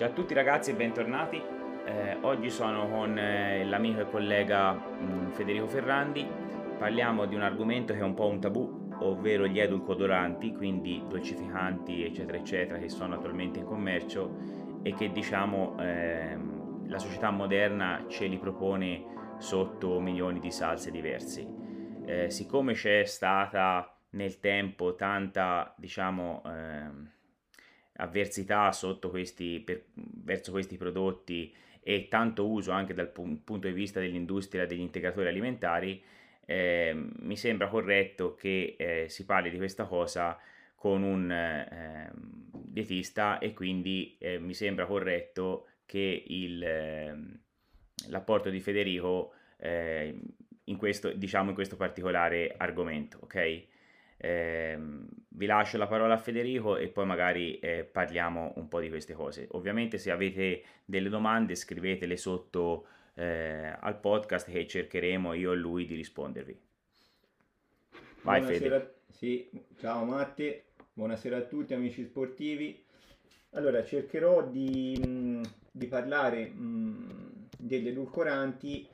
Ciao a tutti ragazzi e bentornati. Eh, oggi sono con eh, l'amico e collega mh, mm, Federico Ferrandi. Parliamo di un argomento che è un po' un tabù, ovvero gli edulcodoranti, quindi dolcificanti eccetera eccetera che sono attualmente in commercio e che diciamo eh, la società moderna ce li propone sotto milioni di salse diverse. Eh, siccome c'è stata nel tempo tanta diciamo eh, avversità questi, per, verso questi prodotti e tanto uso anche dal pu- punto di vista dell'industria degli integratori alimentari, eh, mi sembra corretto che eh, si parli di questa cosa con un eh, dietista e quindi eh, mi sembra corretto che il, ehm, l'apporto di Federico eh, in questo, diciamo in questo particolare argomento, ok? Eh, vi lascio la parola a Federico e poi magari eh, parliamo un po' di queste cose. Ovviamente se avete delle domande scrivetele sotto eh, al podcast che cercheremo io e lui di rispondervi. Vai Buonasera, Fede. Sì, ciao Matti, buonasera a tutti amici sportivi. Allora cercherò di, di parlare mh, degli edulcoranti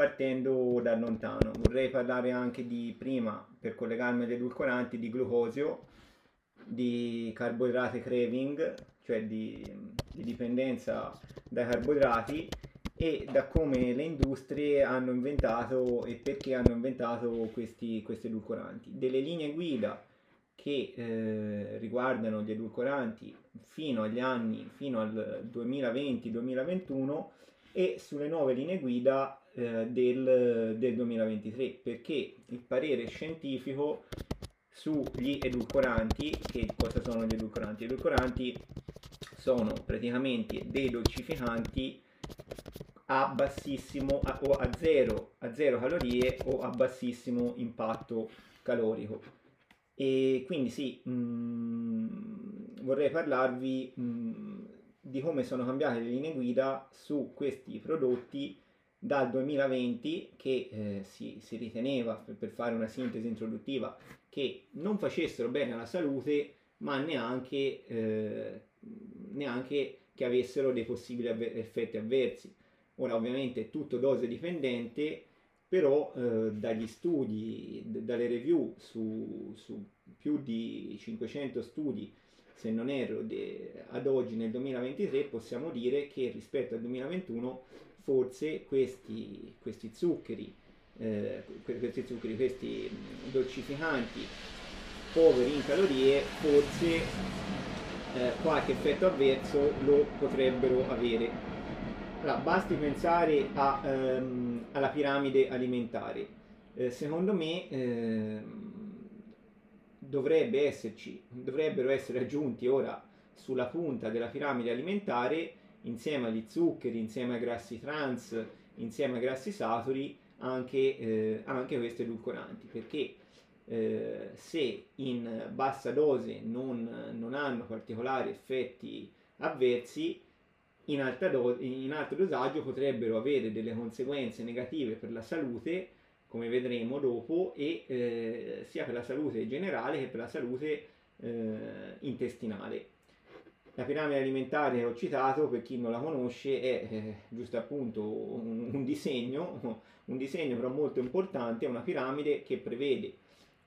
partendo da lontano. Vorrei parlare anche di prima, per collegarmi agli edulcoranti, di glucosio, di carboidrati craving, cioè di, di dipendenza dai carboidrati e da come le industrie hanno inventato e perché hanno inventato questi, questi edulcoranti. Delle linee guida che eh, riguardano gli edulcoranti fino agli anni, fino al 2020-2021 e sulle nuove linee guida eh, del, del 2023 perché il parere scientifico sugli edulcoranti, che cosa sono gli edulcoranti? Edulcoranti sono praticamente dei dolcificanti a bassissimo a, o a zero, a zero calorie o a bassissimo impatto calorico. E quindi sì, mh, mm, vorrei parlarvi mh, mm, di come sono cambiate le linee guida su questi prodotti dal 2020 che eh, si, si, riteneva, per, per, fare una sintesi introduttiva, che non facessero bene alla salute, ma neanche, eh, neanche che avessero dei possibili avver- effetti avversi. Ora ovviamente è tutto dose dipendente, però eh, dagli studi, d- dalle review su, su, più di 500 studi, se non erro, de- ad oggi nel 2023 possiamo dire che rispetto al 2021 forse questi, questi zuccheri, eh, questi zuccheri, questi dolcificanti poveri in calorie, forse eh, qualche effetto avverso lo potrebbero avere. Allora, basti pensare a, ehm, alla piramide alimentare. Eh, secondo me ehm, dovrebbe esserci, dovrebbero essere aggiunti ora sulla punta della piramide alimentare insieme agli zuccheri, insieme ai grassi trans, insieme ai grassi saturi, anche, eh, anche questi edulcoranti, perché eh, se in bassa dose non, non, hanno particolari effetti avversi, in, alta do- in alto dosaggio potrebbero avere delle conseguenze negative per la salute, come vedremo dopo, e eh, sia per la salute generale che per la salute eh, intestinale. La piramide alimentare ho citato, per chi non la conosce, è eh, giusto appunto un, un, disegno, un disegno però molto importante, è una piramide che prevede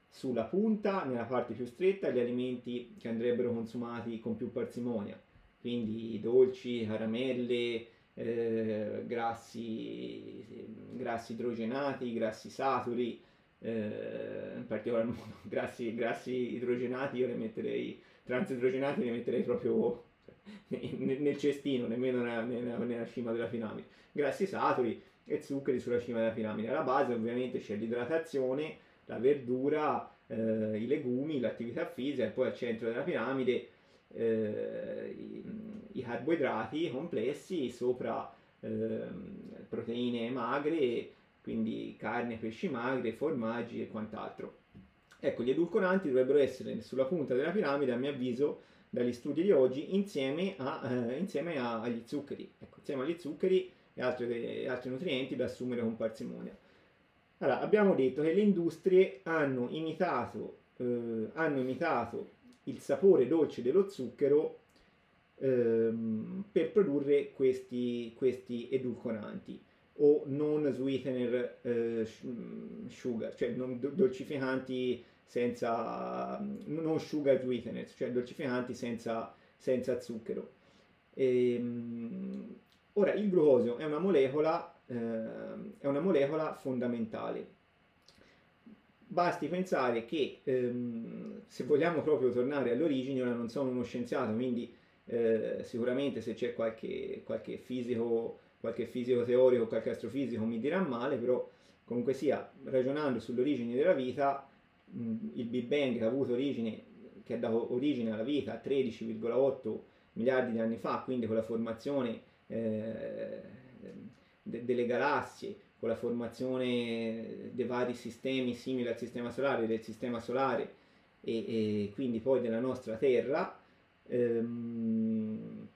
sulla punta, nella parte più stretta, gli alimenti che andrebbero consumati con più parsimonia, quindi dolci, caramelle, eh, grassi, grassi idrogenati, grassi saturi, eh, in particolar modo grassi, grassi idrogenati io le metterei transidrogenati li metterei proprio nel cestino, nemmeno nella, nella, nella cima della piramide. Grassi saturi e zuccheri sulla cima della piramide. Alla base ovviamente c'è l'idratazione, la verdura, eh, i legumi, l'attività fisica e poi al centro della piramide eh, i, i, carboidrati complessi sopra eh, proteine magre, quindi carne, pesci magri, formaggi e quant'altro. Ecco, gli edulcoranti dovrebbero essere sulla punta della piramide, a mio avviso, dagli studi di oggi, insieme, a, eh, insieme a, agli zuccheri. Ecco, insieme agli zuccheri e altri, altri nutrienti da assumere con parsimonia. Allora, abbiamo detto che le industrie hanno imitato, eh, hanno imitato il sapore dolce dello zucchero ehm, per produrre questi, questi edulcoranti o non sweetener eh, sugar, cioè non dolcificanti senza non sugar sweeteners, cioè dolcificanti senza, senza zucchero. E, ehm, ora il glucosio è una molecola, eh, è una molecola fondamentale. Basti pensare che ehm, se vogliamo proprio tornare all'origine, ora non sono uno scienziato, quindi eh, sicuramente se c'è qualche, qualche fisico qualche fisico teorico, qualche astrofisico mi dirà male, però comunque sia, ragionando sull'origine della vita, il Big Bang che ha avuto origine, che ha dato origine alla vita 13,8 miliardi di anni fa, quindi con la formazione eh, de- delle galassie, con la formazione dei vari sistemi simili al sistema solare, del sistema solare e, e quindi poi della nostra Terra, ehm,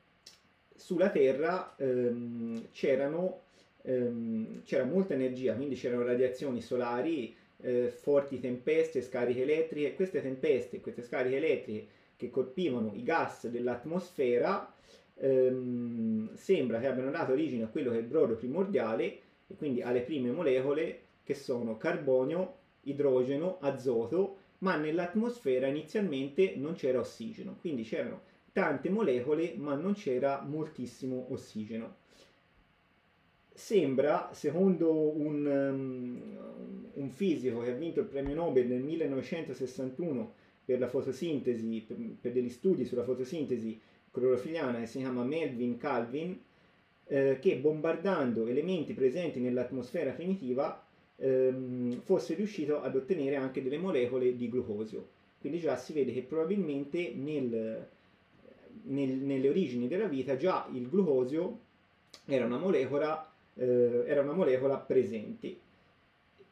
sulla Terra ehm, c'erano, ehm, c'era molta energia, quindi c'erano radiazioni solari, eh, forti tempeste, scariche elettriche. Queste tempeste, queste scariche elettriche che colpivano i gas dell'atmosfera, ehm, sembra che abbiano dato origine a quello che è il brodo primordiale e quindi alle prime molecole che sono carbonio, idrogeno, azoto, ma nell'atmosfera inizialmente non c'era ossigeno, quindi c'erano tante molecole ma non c'era moltissimo ossigeno. Sembra, secondo un, um, un, fisico che ha vinto il premio Nobel nel 1961 per la fotosintesi, per, per degli studi sulla fotosintesi clorofiliana che si chiama Melvin Calvin, eh, che bombardando elementi presenti nell'atmosfera primitiva ehm, fosse riuscito ad ottenere anche delle molecole di glucosio. Quindi già si vede che probabilmente nel, nel, nelle origini della vita già il glucosio era una molecola, eh, era una molecola presente.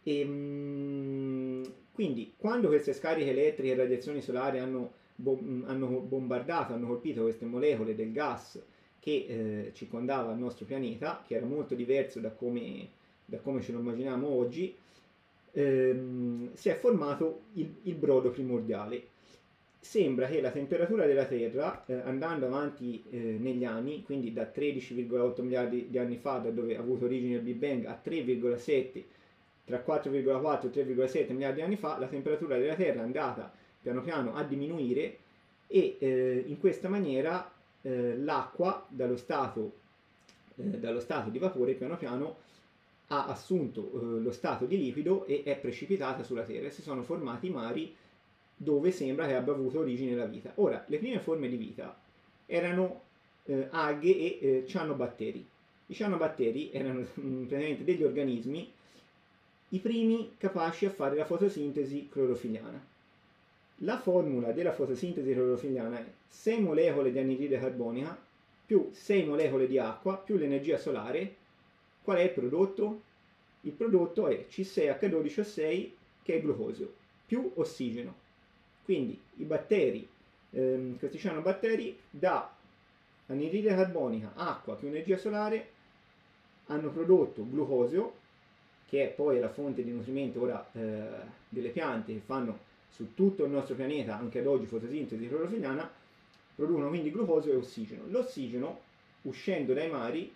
E, ehm, quindi quando queste scariche elettriche e radiazioni solari hanno, bom- hanno, bombardato, hanno colpito queste molecole del gas che eh, circondava il nostro pianeta, che era molto diverso da come, da come ce lo immaginiamo oggi, ehm, si è formato il, il brodo primordiale sembra che la temperatura della Terra, eh, andando avanti eh, negli anni, quindi da 13,8 miliardi di anni fa, da dove ha avuto origine il Big Bang, a 3,7, tra 4,4 e 3,7 miliardi di anni fa, la temperatura della Terra è andata piano piano a diminuire e eh, in questa maniera eh, l'acqua dallo stato, eh, dallo stato di vapore piano piano ha assunto eh, lo stato di liquido e è precipitata sulla Terra e si sono formati mari dove sembra che abbia avuto origine la vita. Ora, le prime forme di vita erano eh, alghe e eh, cianobatteri. I cianobatteri erano mm, praticamente degli organismi, i primi capaci a fare la fotosintesi clorofiliana. La formula della fotosintesi clorofiliana è 6 molecole di anidride carbonica più 6 molecole di acqua più l'energia solare. Qual è il prodotto? Il prodotto è C6H12O6 che è glucosio più ossigeno. Quindi i batteri, ehm, questi cianobatteri, da anidride carbonica, acqua più energia solare, hanno prodotto glucosio, che è poi la fonte di nutrimento ora eh, delle piante che fanno su tutto il nostro pianeta, anche ad oggi fotosintesi clorofiliana, producono quindi glucosio e ossigeno. L'ossigeno, uscendo dai mari,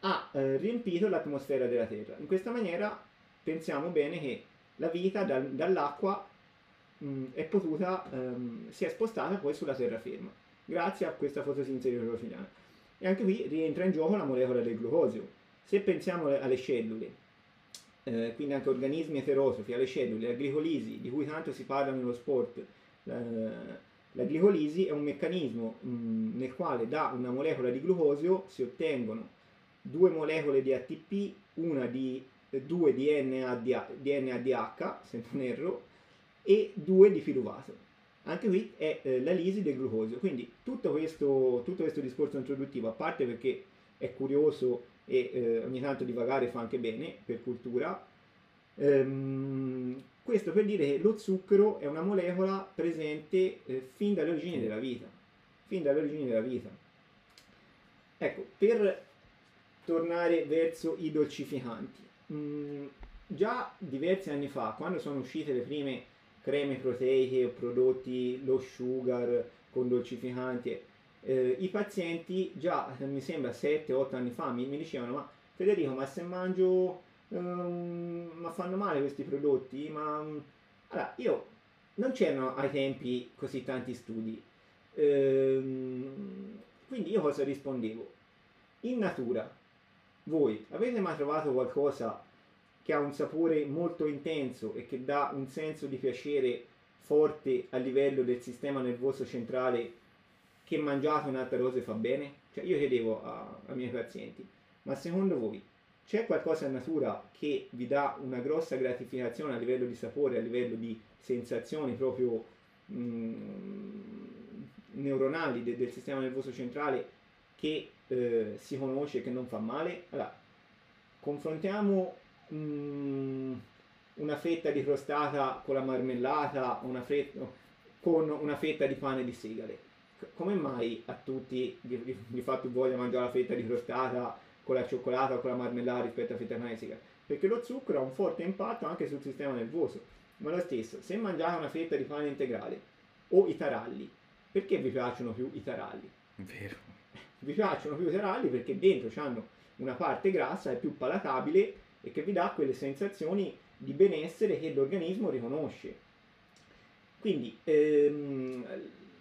ha eh, riempito l'atmosfera della Terra. In questa maniera pensiamo bene che la vita dal, dall'acqua mh, è potuta, ehm, si è spostata poi sulla terraferma, grazie a questa fotosintesi clorofiliana. E anche qui rientra in gioco la molecola del glucosio. Se pensiamo alle cellule, eh, quindi anche organismi eterotrofi, alle cellule, la glicolisi, di cui tanto si parla nello sport, la, la glicolisi è un meccanismo mh, nel quale da una molecola di glucosio si ottengono due molecole di ATP, una di due di NADH, se non erro, e 2 di filuvato. Anche qui è eh, la lisi del glucosio. Quindi tutto questo, tutto questo, discorso introduttivo, a parte perché è curioso e eh, ogni tanto divagare fa anche bene per cultura, ehm, questo per dire che lo zucchero è una molecola presente eh, fin dalle origini della vita. Fin dalle origini della vita. Ecco, per tornare verso i dolcificanti. Mm, già diversi anni fa, quando sono uscite le prime creme proteiche o prodotti low sugar con dolcificanti, eh, i pazienti già, mi sembra 7-8 anni fa, mi, mi, dicevano, ma Federico, ma se mangio, um, ma fanno male questi prodotti? Ma allora, io non c'erano ai tempi così tanti studi. Ehm, quindi io cosa rispondevo? In natura, voi avete mai trovato qualcosa che ha un sapore molto intenso e che dà un senso di piacere forte a livello del sistema nervoso centrale che mangiate un'altra cosa fa bene? Cioè io chiedevo ai miei pazienti, ma secondo voi c'è qualcosa in natura che vi dà una grossa gratificazione a livello di sapore, a livello di sensazioni proprio mh, mm, neuronali de, del sistema nervoso centrale che eh, si conosce che non fa male? Allora, confrontiamo mh, mm, una fetta di crostata con la marmellata, una fetta, con una fetta di pane di segale come mai a tutti vi, vi, fa più voglia mangiare la fetta di crostata con la cioccolata o con la marmellata rispetto alla fetta messica? Perché lo zucchero ha un forte impatto anche sul sistema nervoso. Ma lo stesso, se mangiate una fetta di pane integrale o i taralli, perché vi piacciono più i taralli? Vero. Vi piacciono più i taralli perché dentro hanno una parte grassa, è più palatabile e che vi dà quelle sensazioni di benessere che l'organismo riconosce. Quindi ehm,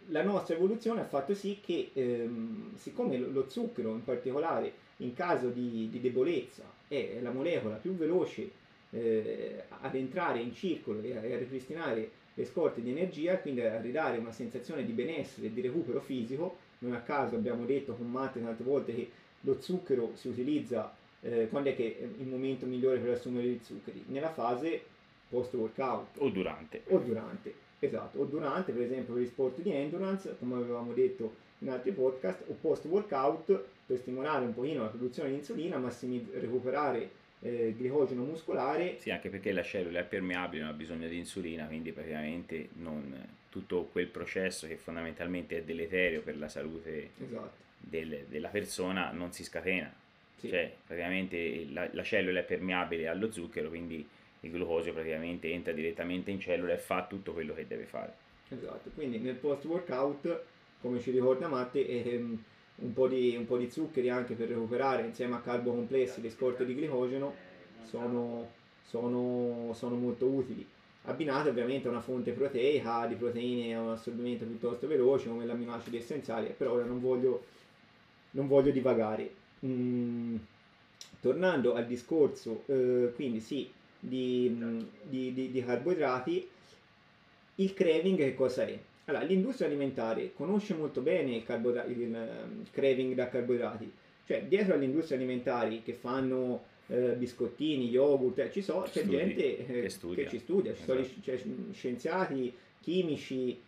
la nostra evoluzione ha fatto sì che, ehm, siccome lo zucchero in particolare in caso di, di debolezza è la molecola più veloce eh, ad entrare in circolo e a, e a, ripristinare le scorte di energia, quindi a ridare una sensazione di benessere e di recupero fisico, non a caso abbiamo detto con Matte tante volte che lo zucchero si utilizza eh, quando è che è il momento migliore per assumere gli zuccheri? Nella fase post workout o durante. O durante Esatto, o durante per esempio per gli sport di endurance, come avevamo detto in altri podcast, o post workout per stimolare un pochino la produzione di insulina, ma recuperare eh, glicogeno muscolare. Sì, anche perché la cellula è permeabile, non ha bisogno di insulina, quindi praticamente non, tutto quel processo che fondamentalmente è deleterio per la salute esatto. del, della persona non si scatena. Sì. Cioè, praticamente la, la cellula è permeabile allo zucchero, quindi il glucosio praticamente entra direttamente in cellula e fa tutto quello che deve fare. Esatto, quindi nel post workout, come ci ricorda Matti, ehm, un, po di, un po' di zuccheri anche per recuperare insieme a carbo complessi le scorte di glicogeno sono, sono, sono molto utili. Abbinate ovviamente a una fonte proteica, di proteine a un assorbimento piuttosto veloce come l'amminoacidi essenziali, però ora non voglio, non voglio divagare. Mm, tornando al discorso, eh, quindi sì, di, di, di, di carboidrati, il craving che cosa è? Allora, l'industria alimentare conosce molto bene il, carbodra- il, il craving da carboidrati, cioè dietro alle industrie alimentari che fanno eh, biscottini, yogurt, eh, ci so, c'è gente eh, che, che, ci studia, ci esatto. sono cioè, scienziati, chimici,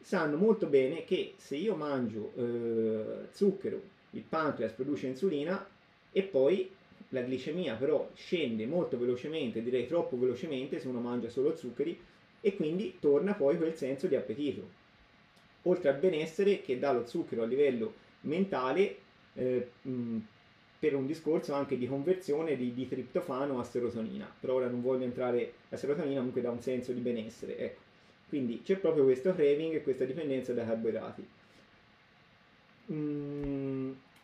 sanno molto bene che se io mangio eh, zucchero, il pancreas produce insulina e poi la glicemia però scende molto velocemente, direi troppo velocemente se uno mangia solo zuccheri e quindi torna poi quel senso di appetito. Oltre al benessere che dà lo zucchero a livello mentale eh, mh, per un discorso anche di conversione di, di, triptofano a serotonina. Per ora non voglio entrare, la serotonina comunque dà un senso di benessere, ecco. Quindi c'è proprio questo craving e questa dipendenza dai carboidrati. Mm,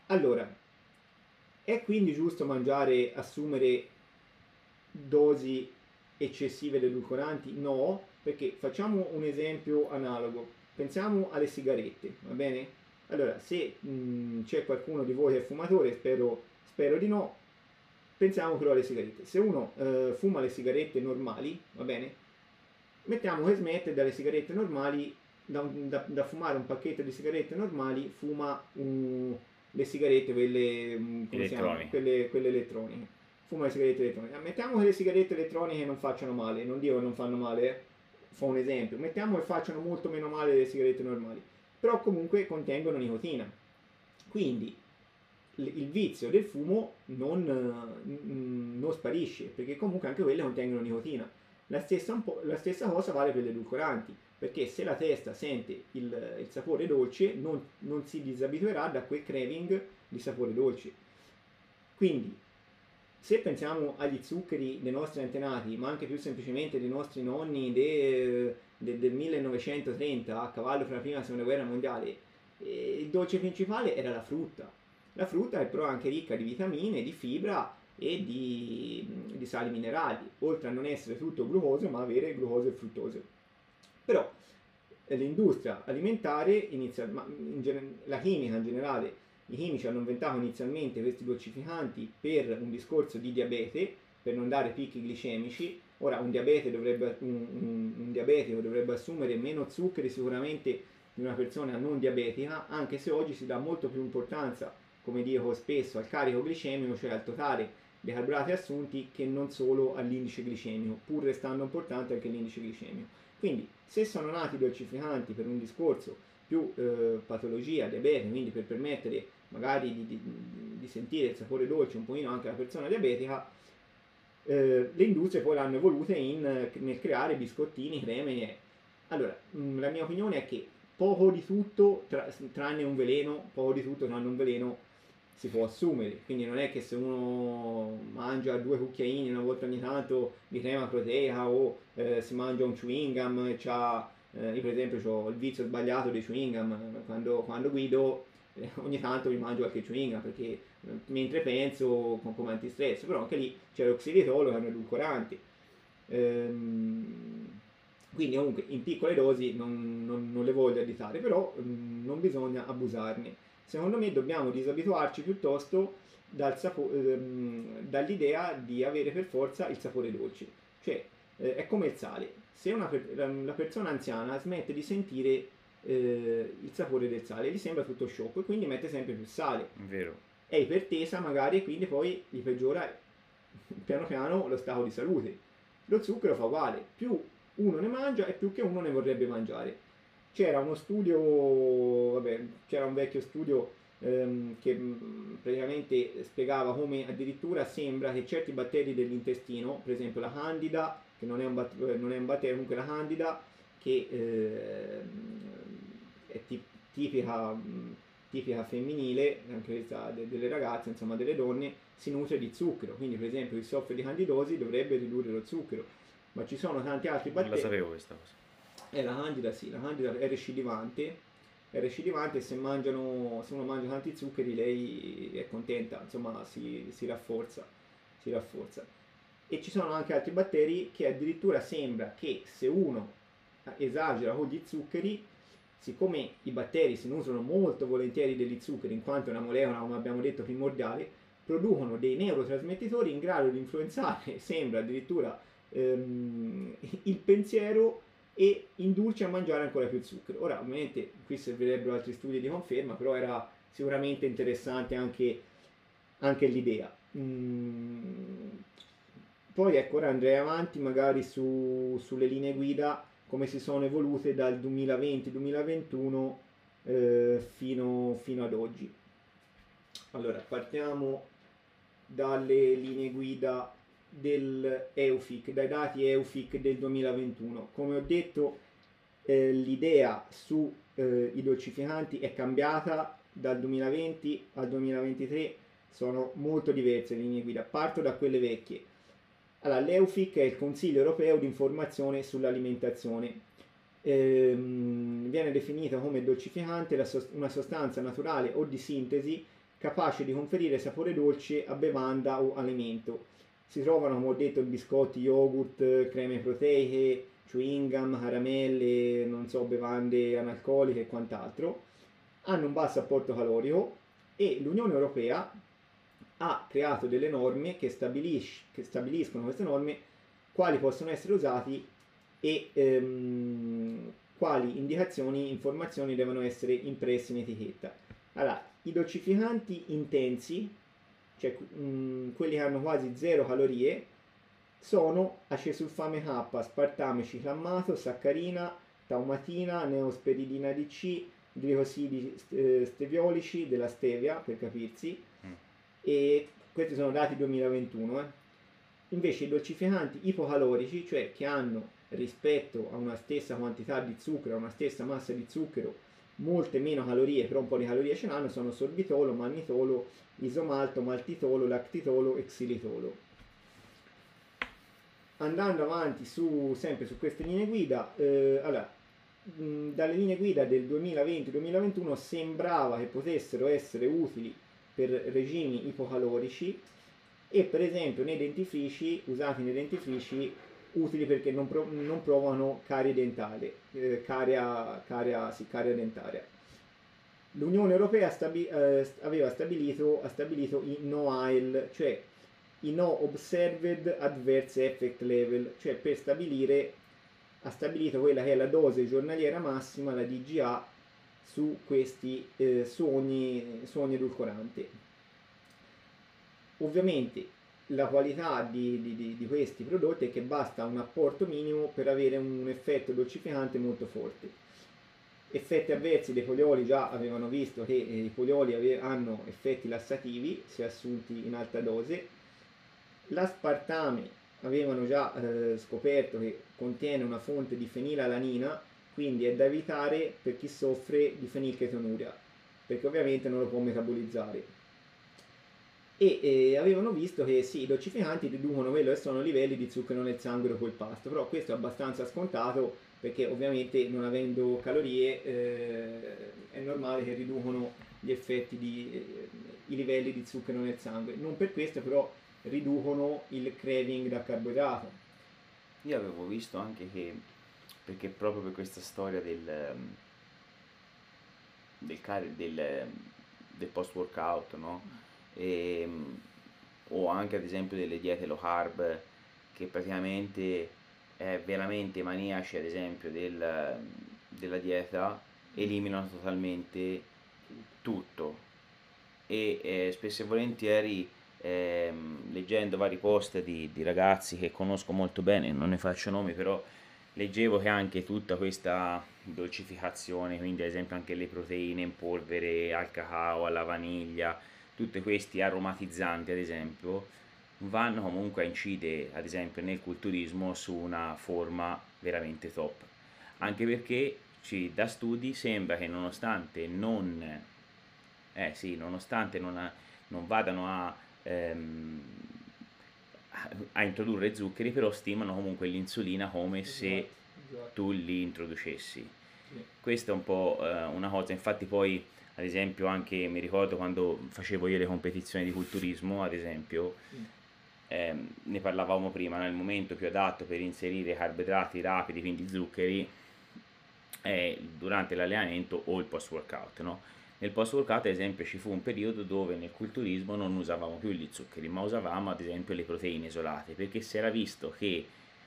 allora, è quindi giusto mangiare, assumere dosi eccessive di edulcoranti? No, perché facciamo un esempio analogo. Pensiamo alle sigarette, va bene? Allora, se mh, mm, c'è qualcuno di voi che è fumatore, spero, spero di no, pensiamo però alle sigarette. Se uno eh, fuma le sigarette normali, va bene? Mettiamo che smette dalle sigarette normali, da, da, da fumare un pacchetto di sigarette normali, fuma un, le sigarette, quelle, mm, elettroniche. Quelle, quelle elettroniche. Fuma le sigarette elettroniche. Mettiamo che le sigarette elettroniche non facciano male, non dico che non fanno male, eh. fa un esempio. Mettiamo che facciano molto meno male delle sigarette normali, però comunque contengono nicotina. Quindi il vizio del fumo non, mm, non, sparisce, perché comunque anche quelle contengono nicotina. La stessa, la stessa cosa vale per gli edulcoranti perché se la testa sente il, il sapore dolce non, non, si disabituerà da quel craving di sapore dolce. Quindi, se pensiamo agli zuccheri dei nostri antenati, ma anche più semplicemente dei nostri nonni de, de, del 1930, a cavallo fra la prima e la seconda guerra mondiale, E il dolce principale era la frutta. La frutta è però anche ricca di vitamine, di fibra e di, di sali minerali, oltre a non essere tutto glucosio ma avere glucosio e fruttosio. Però eh, l'industria alimentare, inizia, ma in, la chimica in generale, i chimici hanno inventato inizialmente questi dolcificanti per un discorso di diabete, per non dare picchi glicemici. Ora un, dovrebbe, un, un, un diabetico dovrebbe assumere meno zuccheri sicuramente di una persona non diabetica, anche se oggi si dà molto più importanza, come dico spesso, al carico glicemico, cioè al totale dei carburati assunti, che non solo all'indice glicemico, pur restando importante anche l'indice glicemico. Quindi se sono nati dolcificanti per un discorso più eh, patologia, diabete, quindi per permettere magari di, di, di, sentire il sapore dolce un pochino anche alla persona diabetica, eh, le industrie poi l'hanno evolute in, nel creare biscottini, creme. Allora, mh, mm, la mia opinione è che poco di tutto, tra, tranne un veleno, poco di tutto tranne un veleno si può assumere, quindi non è che se uno mangia due cucchiaini una volta ogni tanto di crema proteica o eh, si mangia un chewing gum c'ha, eh, io per esempio ho il vizio sbagliato dei chewing gum, quando, quando guido eh, ogni tanto mi mangio qualche chewing gum perché eh, mentre penso con, come antistress, però anche lì c'è lo xilitolo che è un edulcorante. Ehm, quindi comunque in piccole dosi non, non, non le voglio additare, però mh, mm, non bisogna abusarne secondo me dobbiamo disabituarci piuttosto dal sapo- ehm, dall'idea di avere per forza il sapore dolce. Cioè, eh, è come il sale. Se una per- la persona anziana smette di sentire eh, il sapore del sale, gli sembra tutto sciocco e quindi mette sempre più sale. Vero. È ipertesa magari e quindi poi gli peggiora piano piano lo stato di salute. Lo zucchero fa uguale, più uno ne mangia e più che uno ne vorrebbe mangiare c'era uno studio, vabbè, c'era un vecchio studio ehm, che mm, praticamente spiegava come addirittura sembra che certi batteri dell'intestino, per esempio la candida, che non è un, bat- eh, non è un batterio, comunque la candida, che eh, è tip- tipica, mh, mm, tipica, femminile, anche questa de- delle ragazze, insomma delle donne, si nutre di zucchero, quindi per esempio chi soffre di candidosi dovrebbe ridurre lo zucchero, ma ci sono tanti altri batteri. Non la sapevo questa cosa è la candida, sì, la candida è recidivante, è recidivante e se, mangiano, se uno mangia tanti zuccheri lei è contenta, insomma si, si, rafforza, si rafforza. E ci sono anche altri batteri che addirittura sembra che se uno esagera con gli zuccheri, siccome i batteri si nutrono molto volentieri degli zuccheri, in quanto è una molecola, come abbiamo detto, primordiale, producono dei neurotrasmettitori in grado di influenzare, sembra addirittura, ehm, il pensiero e indurci a mangiare ancora più zucchero. Ora, ovviamente, qui servirebbero altri studi di conferma, però era sicuramente interessante anche, anche l'idea. Mm. Poi ecco, ora andrei avanti magari su, sulle linee guida, come si sono evolute dal 2020-2021 eh, fino, fino ad oggi. Allora, partiamo dalle linee guida dell'EUFIC, dai dati EUFIC del 2021. Come ho detto, eh, l'idea sui eh, dolcificanti è cambiata dal 2020 al 2023, sono molto diverse le linee guida. Parto da quelle vecchie. Allora, l'EUFIC è il Consiglio europeo di informazione sull'alimentazione. Ehm, viene definita come dolcificante sost- una sostanza naturale o di sintesi capace di conferire sapore dolce a bevanda o alimento si trovano, come ho detto, biscotti, yogurt, creme proteiche, chewing gum, caramelle, non so, bevande analcoliche e quant'altro. Hanno un basso apporto calorico e l'Unione Europea ha creato delle norme che, che stabiliscono queste norme quali possono essere usati e ehm, quali indicazioni, informazioni devono essere impresse in etichetta. Allora, i dolcificanti intensi cioè mh, mm, quelli che hanno quasi zero calorie, sono acesulfame K, spartame ciclammato, saccarina, taumatina, neosperidina DC, glicosidi eh, steviolici della stevia, per capirsi, mm. e questi sono dati 2021. Eh. Invece i dolcificanti ipocalorici, cioè che hanno rispetto a una stessa quantità di zucchero, a una stessa massa di zucchero, molte meno calorie, però un po' di calorie ce l'hanno, sono sorbitolo, mannitolo, isomalto, maltitolo, lactitolo e xilitolo. Andando avanti su, sempre su queste linee guida, eh, allora, mh, dalle linee guida del 2020-2021 sembrava che potessero essere utili per regimi ipocalorici e per esempio nei dentifrici, usati nei dentifrici utili perché non, pro- non provano carie dentale, eh, caria, caria, sì, caria dentaria. L'Unione Europea stabi- eh, aveva stabilito, ha stabilito i NOAEL, cioè i No Observed Adverse Effect Level, cioè per stabilire, ha stabilito quella che è la dose giornaliera massima, la DGA, su questi eh, su, ogni, su ogni edulcorante. Ovviamente la qualità di, di, di, questi prodotti è che basta un apporto minimo per avere un effetto dolcificante molto forte. Effetti avversi dei polioli già avevano visto che eh, i polioli hanno effetti lassativi se assunti in alta dose. L'aspartame avevano già eh, scoperto che contiene una fonte di fenilalanina, quindi è da evitare per chi soffre di fenilchetonuria, perché ovviamente non lo può metabolizzare e eh, avevano visto che sì, i dolcificanti riducono quello che sono i livelli di zucchero nel sangue dopo il pasto, però questo è abbastanza scontato perché ovviamente non avendo calorie eh, è normale che riducono gli effetti di eh, i livelli di zucchero nel sangue. Non per questo però riducono il craving da carboidrato. Io avevo visto anche che perché proprio per questa storia del ehm, del, del, del post workout, no? E, ehm, o anche ad esempio delle diete low carb che praticamente è veramente maniaci ad esempio del, della dieta eliminano totalmente tutto. E eh, spesso e volentieri eh, leggendo vari post di, di, ragazzi che conosco molto bene, non ne faccio nomi, però leggevo che anche tutta questa dolcificazione, quindi ad esempio anche le proteine in polvere al cacao, alla vaniglia, tutti questi aromatizzanti ad esempio vanno comunque a incidere ad esempio nel culturismo su una forma veramente top anche perché ci, da studi sembra che nonostante non eh sì nonostante non, ha, non vadano a, ehm, a introdurre zuccheri però stimano comunque l'insulina come esatto, se esatto. tu li introducessi sì. questa è un po' eh, una cosa infatti poi ad esempio anche mi ricordo quando facevo io le competizioni di culturismo, ad esempio, mm. ehm, ne parlavamo prima, nel momento più adatto per inserire carboidrati rapidi, quindi zuccheri, è durante l'allenamento o il post workout, no? Nel post workout ad esempio ci fu un periodo dove nel culturismo non usavamo più gli zuccheri, ma usavamo ad esempio le proteine isolate, perché si era visto che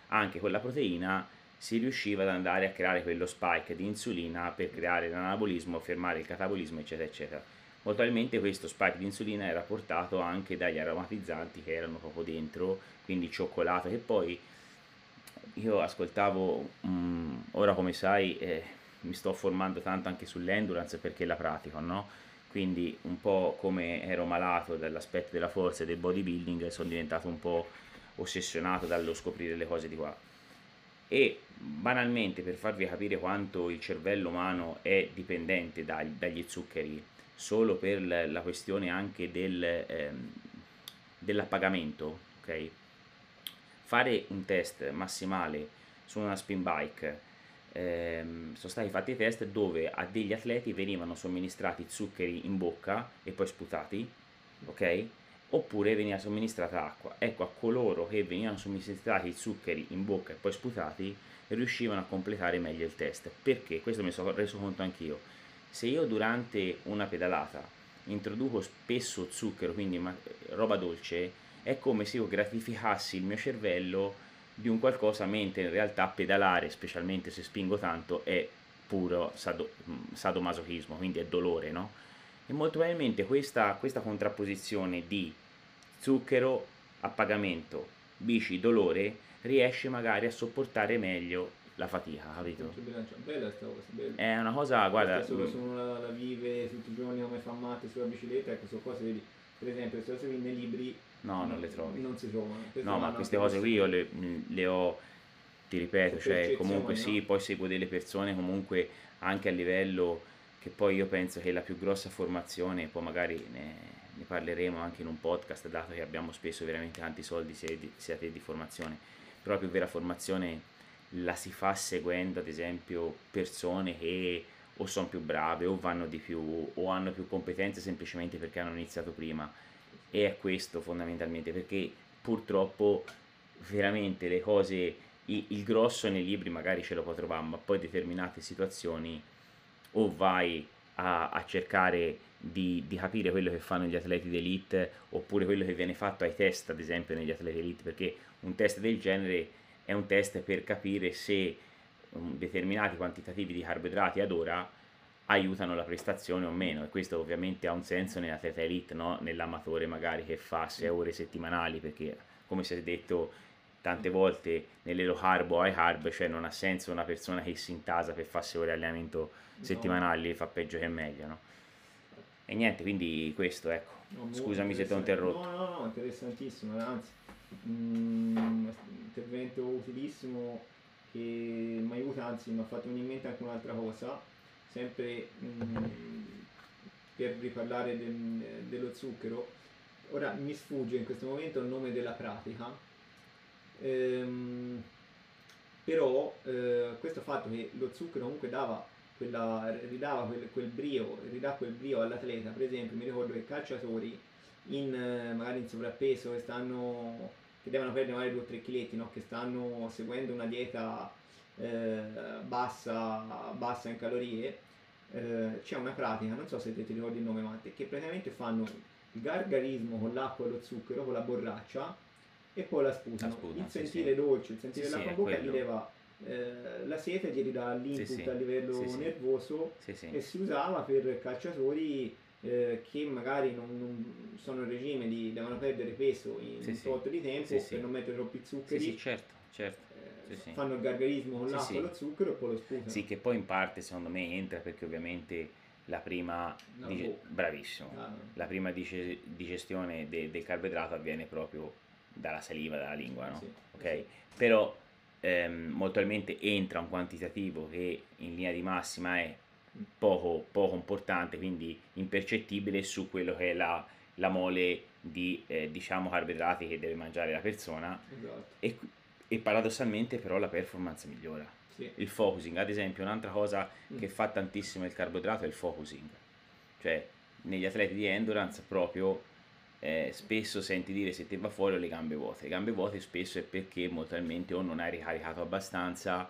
anche quella proteina si riusciva ad andare a creare quello spike di insulina per creare l'anabolismo, fermare il catabolismo, eccetera, eccetera. Molto probabilmente questo spike di insulina era portato anche dagli aromatizzanti che erano proprio dentro, quindi cioccolato, che poi io ascoltavo, um, ora come sai, eh, mi sto formando tanto anche sull'endurance perché la pratico, no? Quindi un po' come ero malato dall'aspetto della forza e del bodybuilding, sono diventato un po' ossessionato dallo scoprire le cose di qua e banalmente per farvi capire quanto il cervello umano è dipendente dai, dagli zuccheri solo per la questione anche del, ehm, dell'appagamento, ok? Fare un test massimale su una spin bike, ehm, sono stati fatti test dove a degli atleti venivano somministrati zuccheri in bocca e poi sputati, ok? Oppure veniva somministrata acqua. Ecco, a coloro che venivano somministrati i zuccheri in bocca e poi sputati riuscivano a completare meglio il test. Perché? Questo mi sono reso conto anch'io. Se io durante una pedalata introduco spesso zucchero, quindi roba dolce, è come se io gratificassi il mio cervello di un qualcosa, mentre in realtà pedalare, specialmente se spingo tanto, è puro sado, sadomasochismo, quindi è dolore, no? E molto probabilmente questa, questa contrapposizione di zucchero a pagamento, bici, dolore, riesce magari a sopportare meglio la fatica, capito? Bella sta cosa, bella. È una cosa, guarda... Solo se uno la, la, vive tutti i giorni come fa mate sulla bicicletta, ecco, sono cose, vedi, per esempio, se segui nei libri... No, non le trovi. Non si trovano. No, ma queste cose qui io le, le ho, ti ripeto, cioè comunque sì, no? poi seguo delle persone comunque anche a livello che poi io penso che la più grossa formazione, poi magari ne parleremo anche in un podcast, dato che abbiamo speso veramente tanti soldi sia di, di formazione, però la più vera formazione la si fa seguendo ad esempio persone che o sono più brave o vanno di più o hanno più competenze semplicemente perché hanno iniziato prima. E è questo fondamentalmente perché purtroppo veramente le cose il grosso nei libri magari ce lo può trovare ma poi determinate situazioni o vai a, a cercare di, di, capire quello che fanno gli atleti d'elite oppure quello che viene fatto ai test ad esempio negli atleti d'elite perché un test del genere è un test per capire se um, determinati quantitativi di carboidrati ad ora aiutano la prestazione o meno e questo ovviamente ha un senso nell'atleta elite, no? nell'amatore magari che fa 6 ore settimanali perché come si è detto tante volte nelle low carb o high carb cioè non ha senso una persona che si intasa per fare 6 ore di allenamento settimanali no. fa peggio che meglio no? E niente quindi questo ecco. No, scusami se ti ho interrotto. No no no interessantissimo anzi un intervento utilissimo che mi aiuta, anzi mi ha fatto venire in mente anche un'altra cosa, sempre mh, per riparlare del, dello zucchero. Ora mi sfugge in questo momento il nome della pratica, ehm, però eh, questo fatto che lo zucchero comunque dava quella, ridava quel, quel brio, ridà quel brio all'atleta, per esempio mi ricordo che calciatori in, magari in sovrappeso che stanno che devono perdere magari 2-3 kg, no? che stanno seguendo una dieta eh, bassa, bassa, in calorie, eh, c'è una pratica, non so se ti ricordi il nome Matte, che praticamente fanno il gargarismo con l'acqua e lo zucchero, con la borraccia e poi la sputano. La il sentire sì, dolce, il sentire sì, l'acqua in bocca gli leva eh, la sete, gli ridà l'input a livello nervoso e si usava per calciatori eh, che magari non, non, sono in regime di devono perdere peso in sì, un tot di tempo sì, per non mettere troppi zuccheri. Sì, certo, certo. Eh, fanno il gargarismo con l'acqua e lo zucchero e poi lo sputano. Sì, che poi in parte secondo me entra perché ovviamente la prima, no, oh. bravissimo, ah, no. la prima dice- digestione de- del carboidrato avviene proprio dalla saliva, dalla lingua, no? ok? Però ehm, molto probabilmente entra un quantitativo che in linea di massima è poco, poco importante, quindi impercettibile su quello che è la, la mole di eh, diciamo carboidrati che deve mangiare la persona esatto. e, e, paradossalmente però la performance migliora. Sì. Il focusing, ad esempio, un'altra cosa mm. che fa tantissimo il carboidrato è il focusing, cioè negli atleti di endurance proprio eh, spesso senti dire se ti va fuori ho le gambe vuote, le gambe vuote spesso è perché molto o non hai ricaricato abbastanza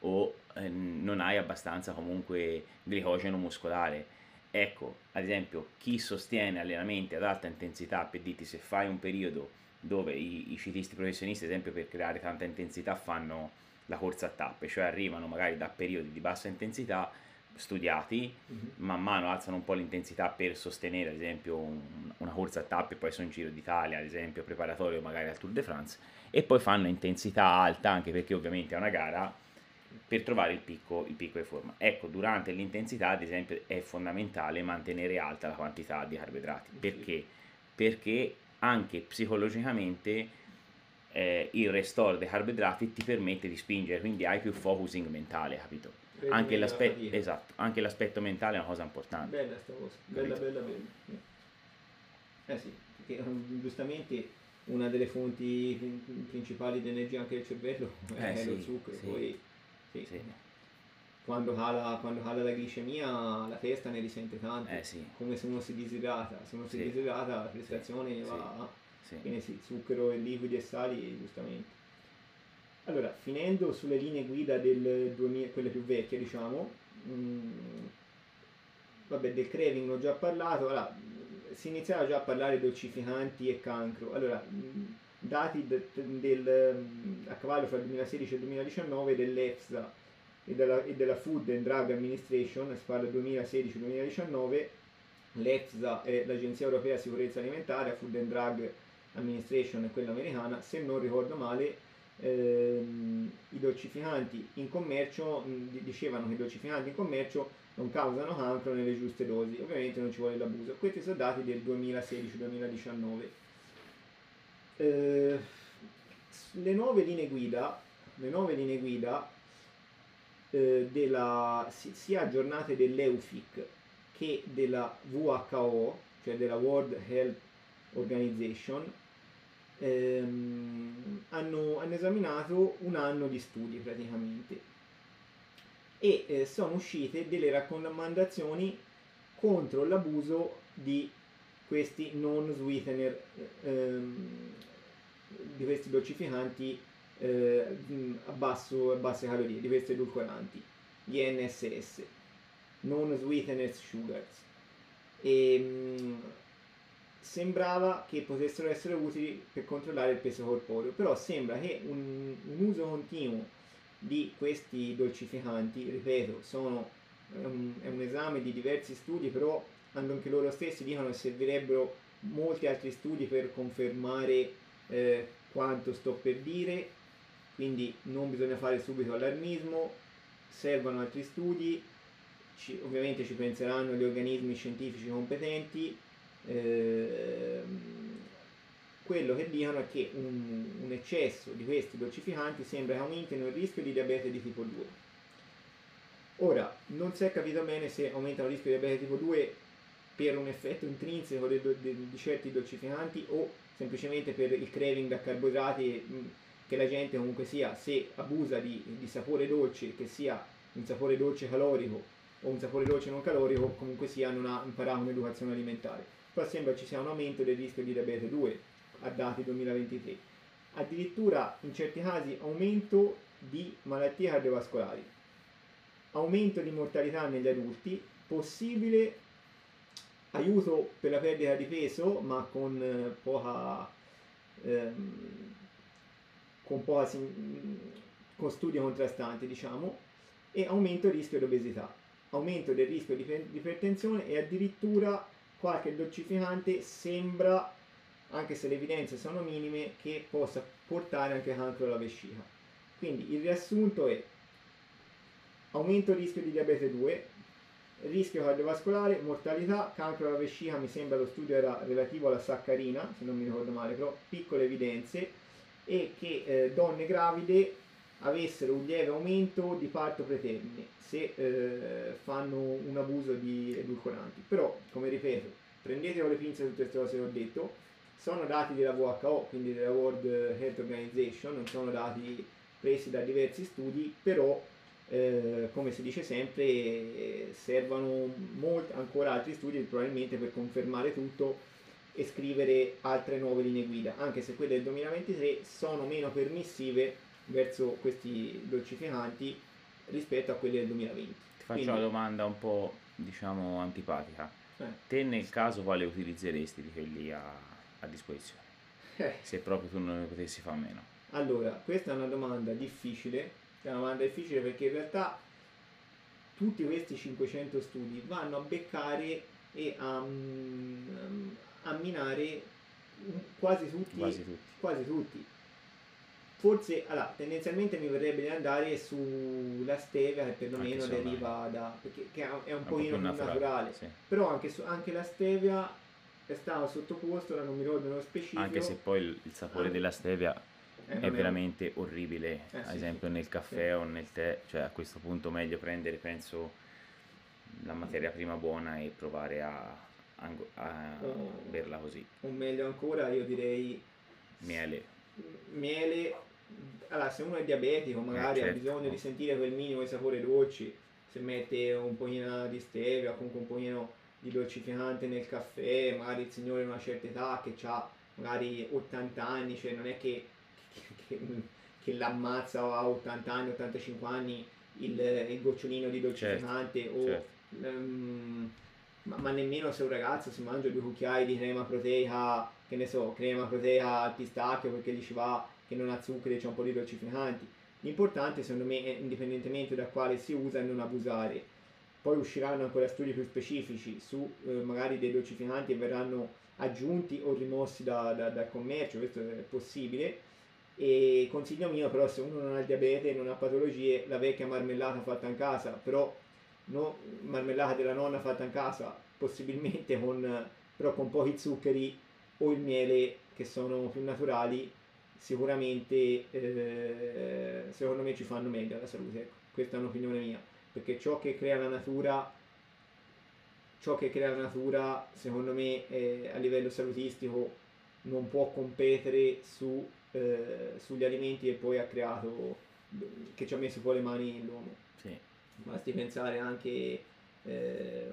o eh, non hai abbastanza comunque glicogeno muscolare. Ecco, ad esempio, chi sostiene allenamenti ad alta intensità, per dirti se fai un periodo dove i, i ciclisti professionisti, ad esempio per creare tanta intensità, fanno la corsa a tappe, cioè arrivano magari da periodi di bassa intensità studiati, mm-hmm. man mano alzano un po' l'intensità per sostenere ad esempio un, una corsa a tappe, poi sono in Giro d'Italia, ad esempio preparatorio magari al Tour de France, e poi fanno intensità alta anche perché ovviamente è una gara per trovare il picco, il picco di forma. Ecco, durante l'intensità, ad esempio, è fondamentale mantenere alta la quantità di carboidrati. Perché? Perché anche psicologicamente eh, il restore dei carboidrati ti permette di spingere, quindi hai più focusing mentale, capito? Anche, l'aspe- esatto, anche l'aspetto mentale è una cosa importante. Bella sta cosa, bella, bella, bella. Eh sì, perché giustamente una delle fonti principali di energia anche del cervello è eh, lo zucchero, sì. poi sì. sì. Quando, cala, quando cala la glicemia la testa ne risente tanto, eh, sì. come se uno si disidrata, se uno si disidrata la prestazione va, quindi sì, zucchero e liquidi e sali giustamente. Allora, finendo sulle linee guida del 2000, quelle più vecchie diciamo, mh, mm, vabbè del craving ho già parlato, allora, si iniziava già a parlare dolcificanti e cancro, allora mh, dati de, del, a cavallo fra il 2016 e il 2019 dell'EFSA e della, e della Food and Drug Administration, si parla del 2016-2019, l'EFSA è l'Agenzia Europea di Sicurezza Alimentare, Food and Drug Administration è quella americana, se non ricordo male ehm, i dolcificanti in commercio, dicevano che i dolcificanti in commercio non causano cancro nelle giuste dosi, ovviamente non ci vuole l'abuso. Questi sono dati del 2016-2019 eh, le nuove linee guida, le nuove linee guida eh, della, sia aggiornate dell'EUFIC che della WHO, cioè della World Health Organization, ehm, hanno, hanno, esaminato un anno di studi praticamente e eh, sono uscite delle raccomandazioni contro l'abuso di questi non sweetener, ehm, di questi dolcificanti eh, a, basso, a basse calorie, di questi edulcoranti, gli NSS, non sweetener sugars. E, mh, mm, sembrava che potessero essere utili per controllare il peso corporeo, però sembra che un, un uso continuo di questi dolcificanti, ripeto, sono, è, un, è un esame di diversi studi, però anche loro stessi dicono che servirebbero molti altri studi per confermare eh, quanto sto per dire, quindi non bisogna fare subito allarmismo, servono altri studi, ci, ovviamente ci penseranno gli organismi scientifici competenti, eh, quello che dicono è che un, un, eccesso di questi dolcificanti sembra che aumentino il rischio di diabete di tipo 2. Ora, non si è capito bene se aumentano il rischio di diabete tipo 2 per un effetto intrinseco di, di, di certi dolcificanti o semplicemente per il craving a carboidrati che la gente comunque sia, se abusa di, di sapore dolce, che sia un sapore dolce calorico o un sapore dolce non calorico, comunque sia non ha imparato un'educazione alimentare. Però sembra ci sia un aumento del rischio di diabete 2 a dati 2023. Addirittura in certi casi aumento di malattie cardiovascolari, aumento di mortalità negli adulti, possibile aiuto per la perdita di peso, ma con eh, poca, ehm, con, poca con studi contrastanti, diciamo, e aumento del rischio di obesità, aumento del rischio di ipertensione e addirittura qualche dolcificante sembra, anche se le evidenze sono minime, che possa portare anche cancro alla vescica. Quindi il riassunto è aumento del rischio di diabete 2, rischio cardiovascolare, mortalità, cancro alla vescica, mi sembra lo studio era relativo alla saccarina, se non mi ricordo male, però piccole evidenze, e che eh, donne gravide avessero un lieve aumento di parto pretermine se eh, fanno un abuso di edulcoranti. Però, come ripeto, prendete con le pinze tutte queste cose che ho detto, sono dati della WHO, quindi della World Health Organization, non sono dati presi da diversi studi, però eh, come si dice sempre, servono molti, ancora altri studi probabilmente per confermare tutto e scrivere altre nuove linee guida, anche se quelle del 2023 sono meno permissive verso questi dolcificanti rispetto a quelle del 2020. Ti faccio Quindi, una domanda un po' diciamo antipatica. Eh. Te nel caso quale utilizzeresti di quelli a, a disposizione? Eh. Se proprio tu non ne potessi fare meno. Allora, questa è una domanda difficile è una domanda difficile perché in realtà tutti questi 500 studi vanno a beccare e a, mm, a minare quasi tutti, quasi tutti. Quasi tutti. Forse, allora, tendenzialmente mi verrebbe di andare sulla stevia che perlomeno deriva da... perché è un, è un pochino più naturale, naturale. Sì. però anche, su, anche la stevia è stata sottoposta, ora non mi ricordo nello specifico. Anche se poi il, il sapore ah. della stevia eh, è veramente orribile, eh, ad esempio sì, nel caffè sì. o nel tè, cioè a questo punto meglio prendere, penso, la materia prima buona e provare a, a, a oh, berla così. O meglio ancora, io direi... Miele. Miele, allora se uno è diabetico magari eh, certo. ha bisogno di sentire quel minimo di sapore dolci, se mette un pochino di stevia, comunque un pochino di dolcificante nel caffè, magari il signore di una certa età che ha magari 80 anni, cioè non è che che, che l'ammazza a 80 anni, 85 anni il, il gocciolino di dolcificante certo, o certo. Um, ma, ma, nemmeno se un ragazzo si mangia due cucchiai di crema proteica, che ne so, crema proteica al pistacchio perché gli ci va che non ha zuccheri c'è un po' di dolcificanti. L'importante secondo me è indipendentemente da quale si usa non abusare. Poi usciranno ancora studi più specifici su eh, magari dei dolcificanti che verranno aggiunti o rimossi da, da, dal commercio, questo è possibile e consiglio mio però se uno non ha il diabete non ha patologie la vecchia marmellata fatta in casa però no, marmellata della nonna fatta in casa possibilmente con però con pochi zuccheri o il miele che sono più naturali sicuramente eh, secondo me ci fanno meglio alla salute ecco, questa è un'opinione mia perché ciò che crea la natura ciò che crea la natura secondo me eh, a livello salutistico non può competere su, eh, sugli alimenti che poi ha creato, che ci ha messo poi le mani l'uomo. Sì. Basti pensare anche, eh,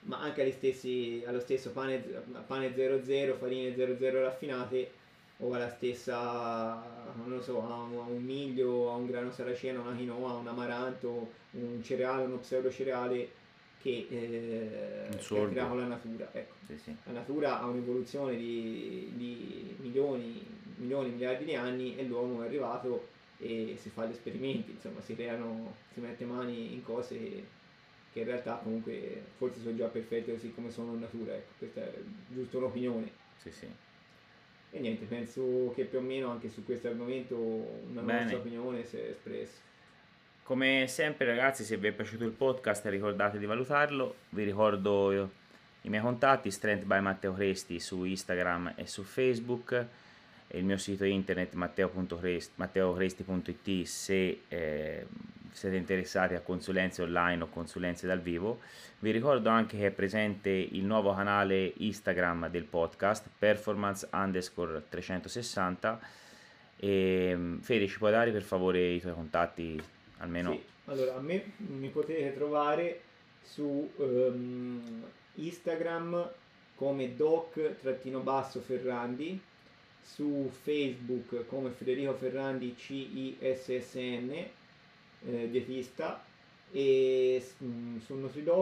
ma anche stessi, allo stesso pane, pane 00, farine 00 raffinate o alla stessa, non lo so, a un, a un miglio, a un grano saraceno, una quinoa, un amaranto, un cereale, uno pseudo cereale che, eh, che creato la natura. Ecco. Sì, sì. La natura ha un'evoluzione di, di milioni, milioni, miliardi di anni e l'uomo è arrivato e si fa gli esperimenti, insomma, si creano, si mette mani in cose che in realtà comunque forse sono già perfette così come sono in natura, ecco, questa è giusto un'opinione. Sì, sì. E niente, penso che più o meno anche su questo argomento una Bene. nostra opinione si è espressa. Come sempre ragazzi, se vi è piaciuto il podcast ricordate di valutarlo, vi ricordo i miei contatti, Strength by Matteo Cresti su Instagram e su Facebook, e il mio sito internet matteocresti.it se eh, siete interessati a consulenze online o consulenze dal vivo. Vi ricordo anche che è presente il nuovo canale Instagram del podcast, performance underscore 360. E, Fede, ci puoi dare per favore i tuoi contatti almeno. Sì, allora a me mi potete trovare su um, Instagram come doc-ferrandi, su Facebook come Federico Ferrandi CISSN, eh, dietista, e um, su Nutridoc